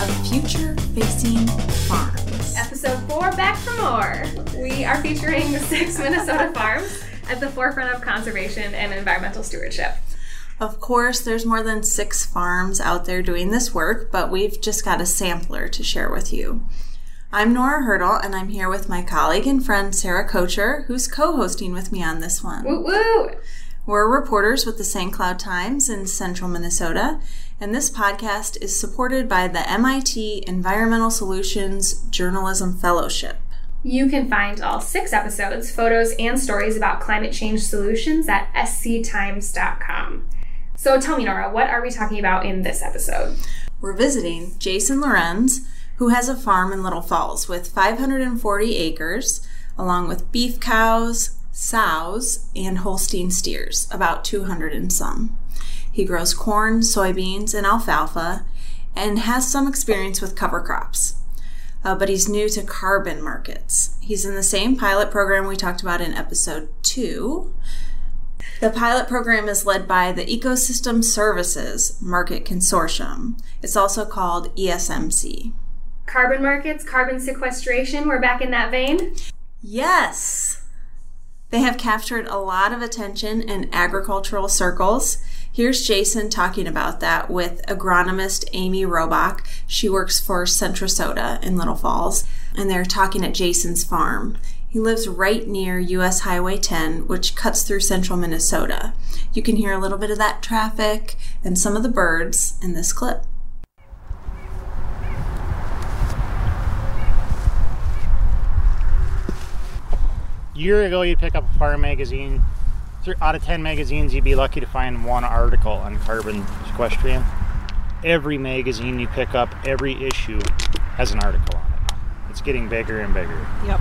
of Future Facing Farms. Episode 4 Back for More. We are featuring the six Minnesota farms at the forefront of conservation and environmental stewardship. Of course, there's more than six farms out there doing this work, but we've just got a sampler to share with you. I'm Nora Hertel, and I'm here with my colleague and friend Sarah Kocher, who's co hosting with me on this one. Woo woo! We're reporters with the St. Cloud Times in central Minnesota, and this podcast is supported by the MIT Environmental Solutions Journalism Fellowship. You can find all six episodes, photos, and stories about climate change solutions at sctimes.com. So tell me, Nora, what are we talking about in this episode? We're visiting Jason Lorenz, who has a farm in Little Falls with 540 acres, along with beef cows, sows, and Holstein steers, about 200 and some. He grows corn, soybeans, and alfalfa, and has some experience with cover crops. Uh, but he's new to carbon markets. He's in the same pilot program we talked about in episode two. The pilot program is led by the Ecosystem Services Market Consortium. It's also called ESMC. Carbon markets, carbon sequestration, we're back in that vein? Yes! They have captured a lot of attention in agricultural circles. Here's Jason talking about that with agronomist Amy Robach. She works for Centra Sota in Little Falls, and they're talking at Jason's farm. He lives right near US Highway 10, which cuts through central Minnesota. You can hear a little bit of that traffic and some of the birds in this clip. Year ago, you'd pick up a farm magazine. Out of 10 magazines, you'd be lucky to find one article on carbon sequestration. Every magazine you pick up, every issue has an article on it. It's getting bigger and bigger. Yep.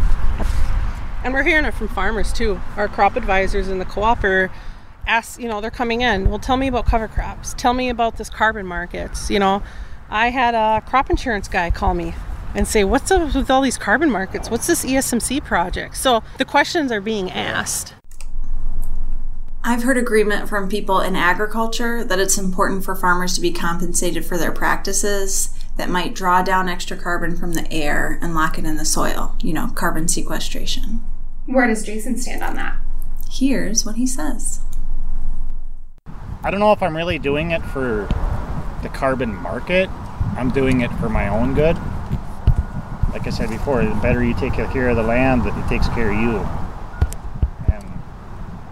And we're hearing it from farmers too. Our crop advisors in the co-op are ask, you know, they're coming in. Well, tell me about cover crops. Tell me about this carbon markets. You know, I had a crop insurance guy call me and say, What's up with all these carbon markets? What's this ESMC project? So the questions are being asked. I've heard agreement from people in agriculture that it's important for farmers to be compensated for their practices that might draw down extra carbon from the air and lock it in the soil, you know, carbon sequestration. Where does Jason stand on that? Here's what he says. I don't know if I'm really doing it for the carbon market. I'm doing it for my own good like I said before, the better you take care of the land, it takes care of you. And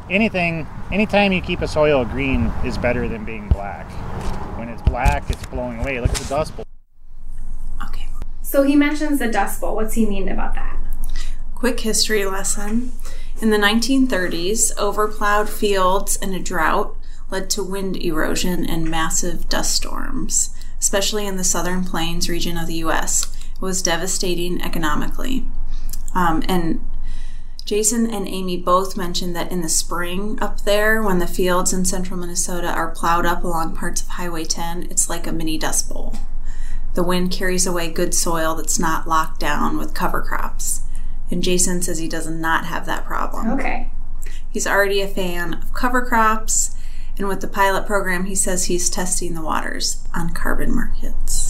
anything, anytime you keep a soil green is better than being black. When it's black, it's blowing away. Look at the dust bowl. Okay. So he mentions the dust bowl. What's he mean about that? Quick history lesson. In the 1930s, overplowed fields and a drought led to wind erosion and massive dust storms, especially in the southern plains region of the U.S was devastating economically. Um, and Jason and Amy both mentioned that in the spring up there, when the fields in central Minnesota are plowed up along parts of Highway 10, it's like a mini dust bowl. The wind carries away good soil that's not locked down with cover crops. And Jason says he does not have that problem. Okay. He's already a fan of cover crops, and with the pilot program, he says he's testing the waters on carbon markets.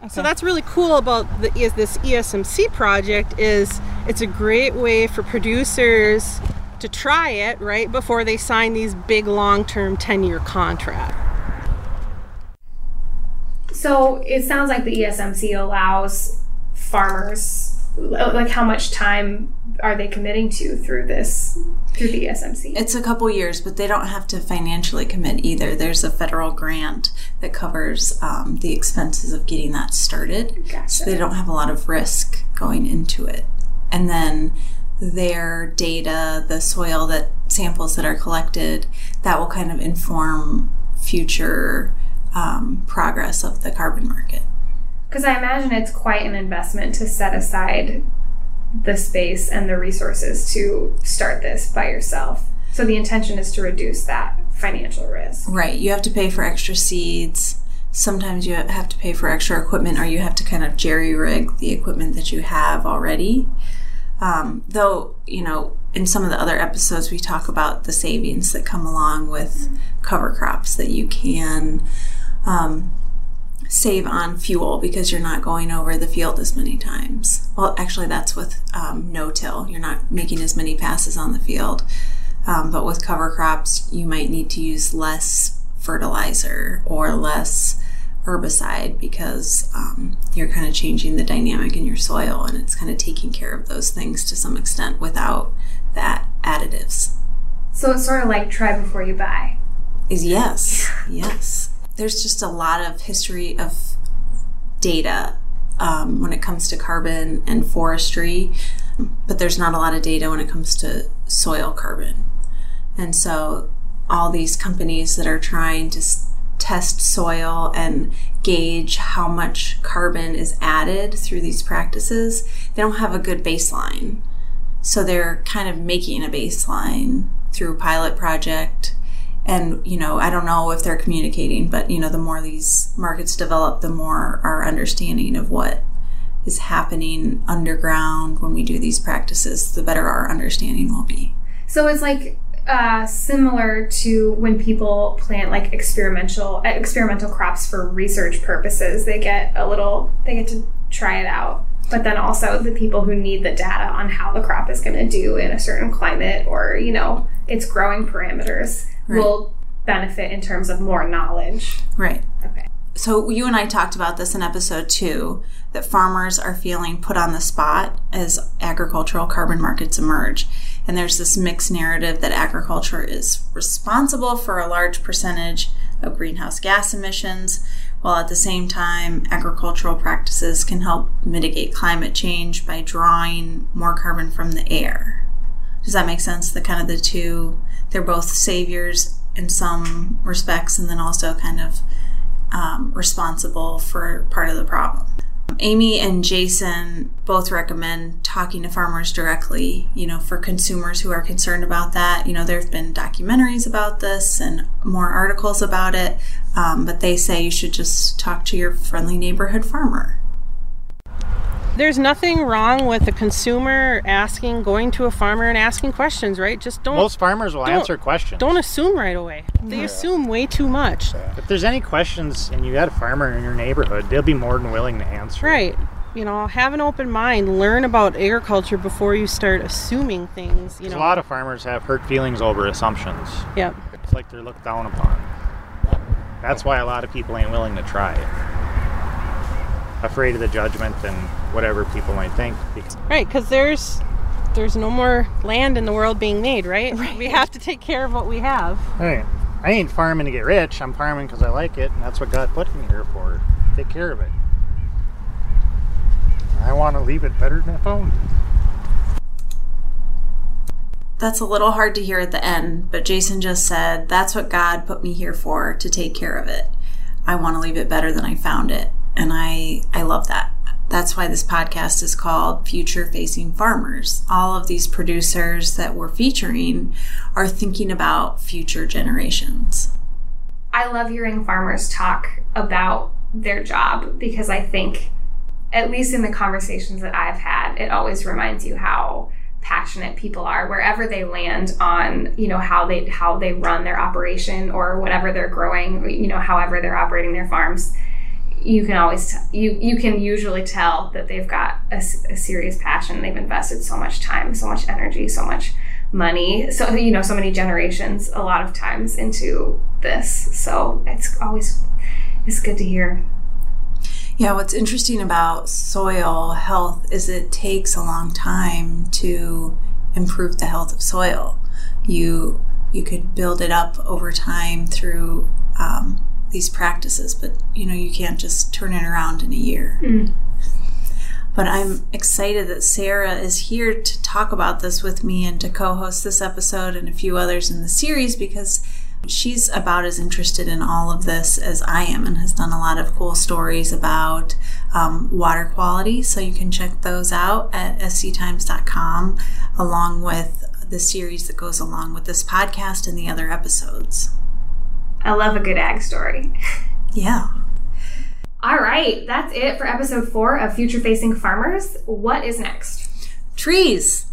Okay. So that's really cool about the, is this ESMC project is it's a great way for producers to try it right before they sign these big long-term 10-year contracts. So it sounds like the ESMC allows farmers like how much time are they committing to through this through the SMC? It's a couple years, but they don't have to financially commit either. There's a federal grant that covers um, the expenses of getting that started, gotcha. so they don't have a lot of risk going into it. And then their data, the soil that samples that are collected, that will kind of inform future um, progress of the carbon market. Because I imagine it's quite an investment to set aside the space and the resources to start this by yourself. So the intention is to reduce that financial risk. Right. You have to pay for extra seeds. Sometimes you have to pay for extra equipment, or you have to kind of jerry rig the equipment that you have already. Um, though, you know, in some of the other episodes, we talk about the savings that come along with cover crops that you can um, save on fuel because you're not going over the field as many times. Well, actually, that's with um, no till. You're not making as many passes on the field. Um, but with cover crops, you might need to use less fertilizer or less herbicide because um, you're kind of changing the dynamic in your soil and it's kind of taking care of those things to some extent without that additives. So it's sort of like try before you buy. Is yes, yes. There's just a lot of history of data um, when it comes to carbon and forestry, but there's not a lot of data when it comes to soil carbon. And so all these companies that are trying to test soil and gauge how much carbon is added through these practices, they don't have a good baseline. So they're kind of making a baseline through a pilot project. And, you know, I don't know if they're communicating, but, you know, the more these markets develop, the more our understanding of what is happening underground when we do these practices, the better our understanding will be. So it's like uh, similar to when people plant like experimental experimental crops for research purposes. They get a little, they get to try it out. But then also the people who need the data on how the crop is going to do in a certain climate or you know its growing parameters right. will benefit in terms of more knowledge. Right. Okay. So you and I talked about this in episode two that farmers are feeling put on the spot as agricultural carbon markets emerge. And there's this mixed narrative that agriculture is responsible for a large percentage of greenhouse gas emissions, while at the same time, agricultural practices can help mitigate climate change by drawing more carbon from the air. Does that make sense? The kind of the two, they're both saviors in some respects, and then also kind of um, responsible for part of the problem. Amy and Jason both recommend talking to farmers directly, you know, for consumers who are concerned about that. You know, there have been documentaries about this and more articles about it, um, but they say you should just talk to your friendly neighborhood farmer there's nothing wrong with a consumer asking, going to a farmer and asking questions, right? Just don't. Most farmers will answer questions. Don't assume right away. They yeah. assume way too much. If there's any questions and you got a farmer in your neighborhood, they'll be more than willing to answer. Right. You know, have an open mind. Learn about agriculture before you start assuming things. You know, a lot of farmers have hurt feelings over assumptions. Yep. It's like they're looked down upon. That's why a lot of people ain't willing to try it afraid of the judgment and whatever people might think. Right, because there's there's no more land in the world being made, right? right? We have to take care of what we have. Right. I ain't farming to get rich. I'm farming because I like it, and that's what God put me here for. Take care of it. I want to leave it better than I found it. That's a little hard to hear at the end, but Jason just said, That's what God put me here for, to take care of it. I want to leave it better than I found it. And I, I love that. That's why this podcast is called Future Facing Farmers. All of these producers that we're featuring are thinking about future generations. I love hearing farmers talk about their job because I think, at least in the conversations that I've had, it always reminds you how passionate people are wherever they land on you know how they how they run their operation or whatever they're growing you know however they're operating their farms you can always t- you you can usually tell that they've got a, a, serious passion. They've invested so much time so much energy so much money so you know so many generations a lot of times into this. So it's always it's good to hear. Yeah what's interesting about soil health is it takes a long time to improve the health of soil. You you could build it up over time through um, these practices, but you know, you can't just turn it around in a year. Mm. But I'm excited that Sarah is here to talk about this with me and to co host this episode and a few others in the series because she's about as interested in all of this as I am and has done a lot of cool stories about um, water quality. So you can check those out at sctimes.com along with the series that goes along with this podcast and the other episodes. I love a good ag story. Yeah. All right, that's it for episode four of Future Facing Farmers. What is next? Trees.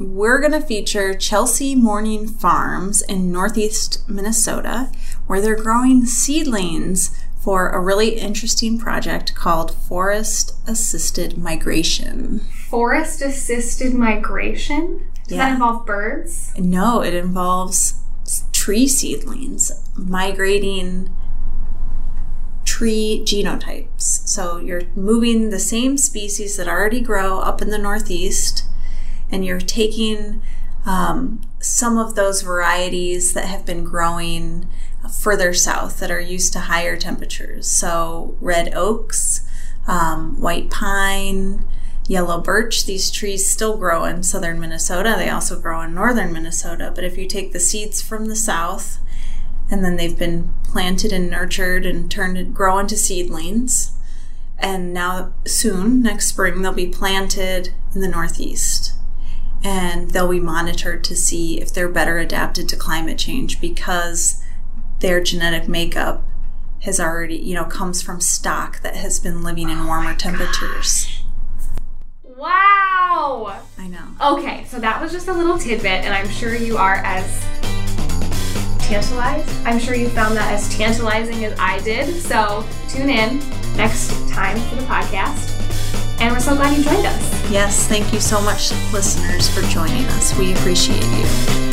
We're going to feature Chelsea Morning Farms in northeast Minnesota, where they're growing seedlings for a really interesting project called Forest Assisted Migration. Forest assisted migration? Does Yeah. that involve birds? No, it involves tree seedlings migrating tree genotypes. So you're moving the same species that already grow up in the Northeast, and you're taking um, some of those varieties that have been growing further south that are used to higher temperatures. So red oaks, um, white pine, yellow birch. These trees still grow in southern Minnesota. They also grow in northern Minnesota. But if you take the seeds from the south and then they've been planted and nurtured and turned grow into seedlings, and now soon next spring they'll be planted in the northeast and they'll be monitored to see if they're better adapted to climate change because their genetic makeup has already you know comes from stock that has been living in warmer oh temperatures I know Okay, so that was just a little tidbit, and I'm sure you are as tantalized. I'm sure you found that as tantalizing as I did. So tune in next time for the podcast. And we're so glad you joined us. yes thank you so much listeners for joining us we appreciate you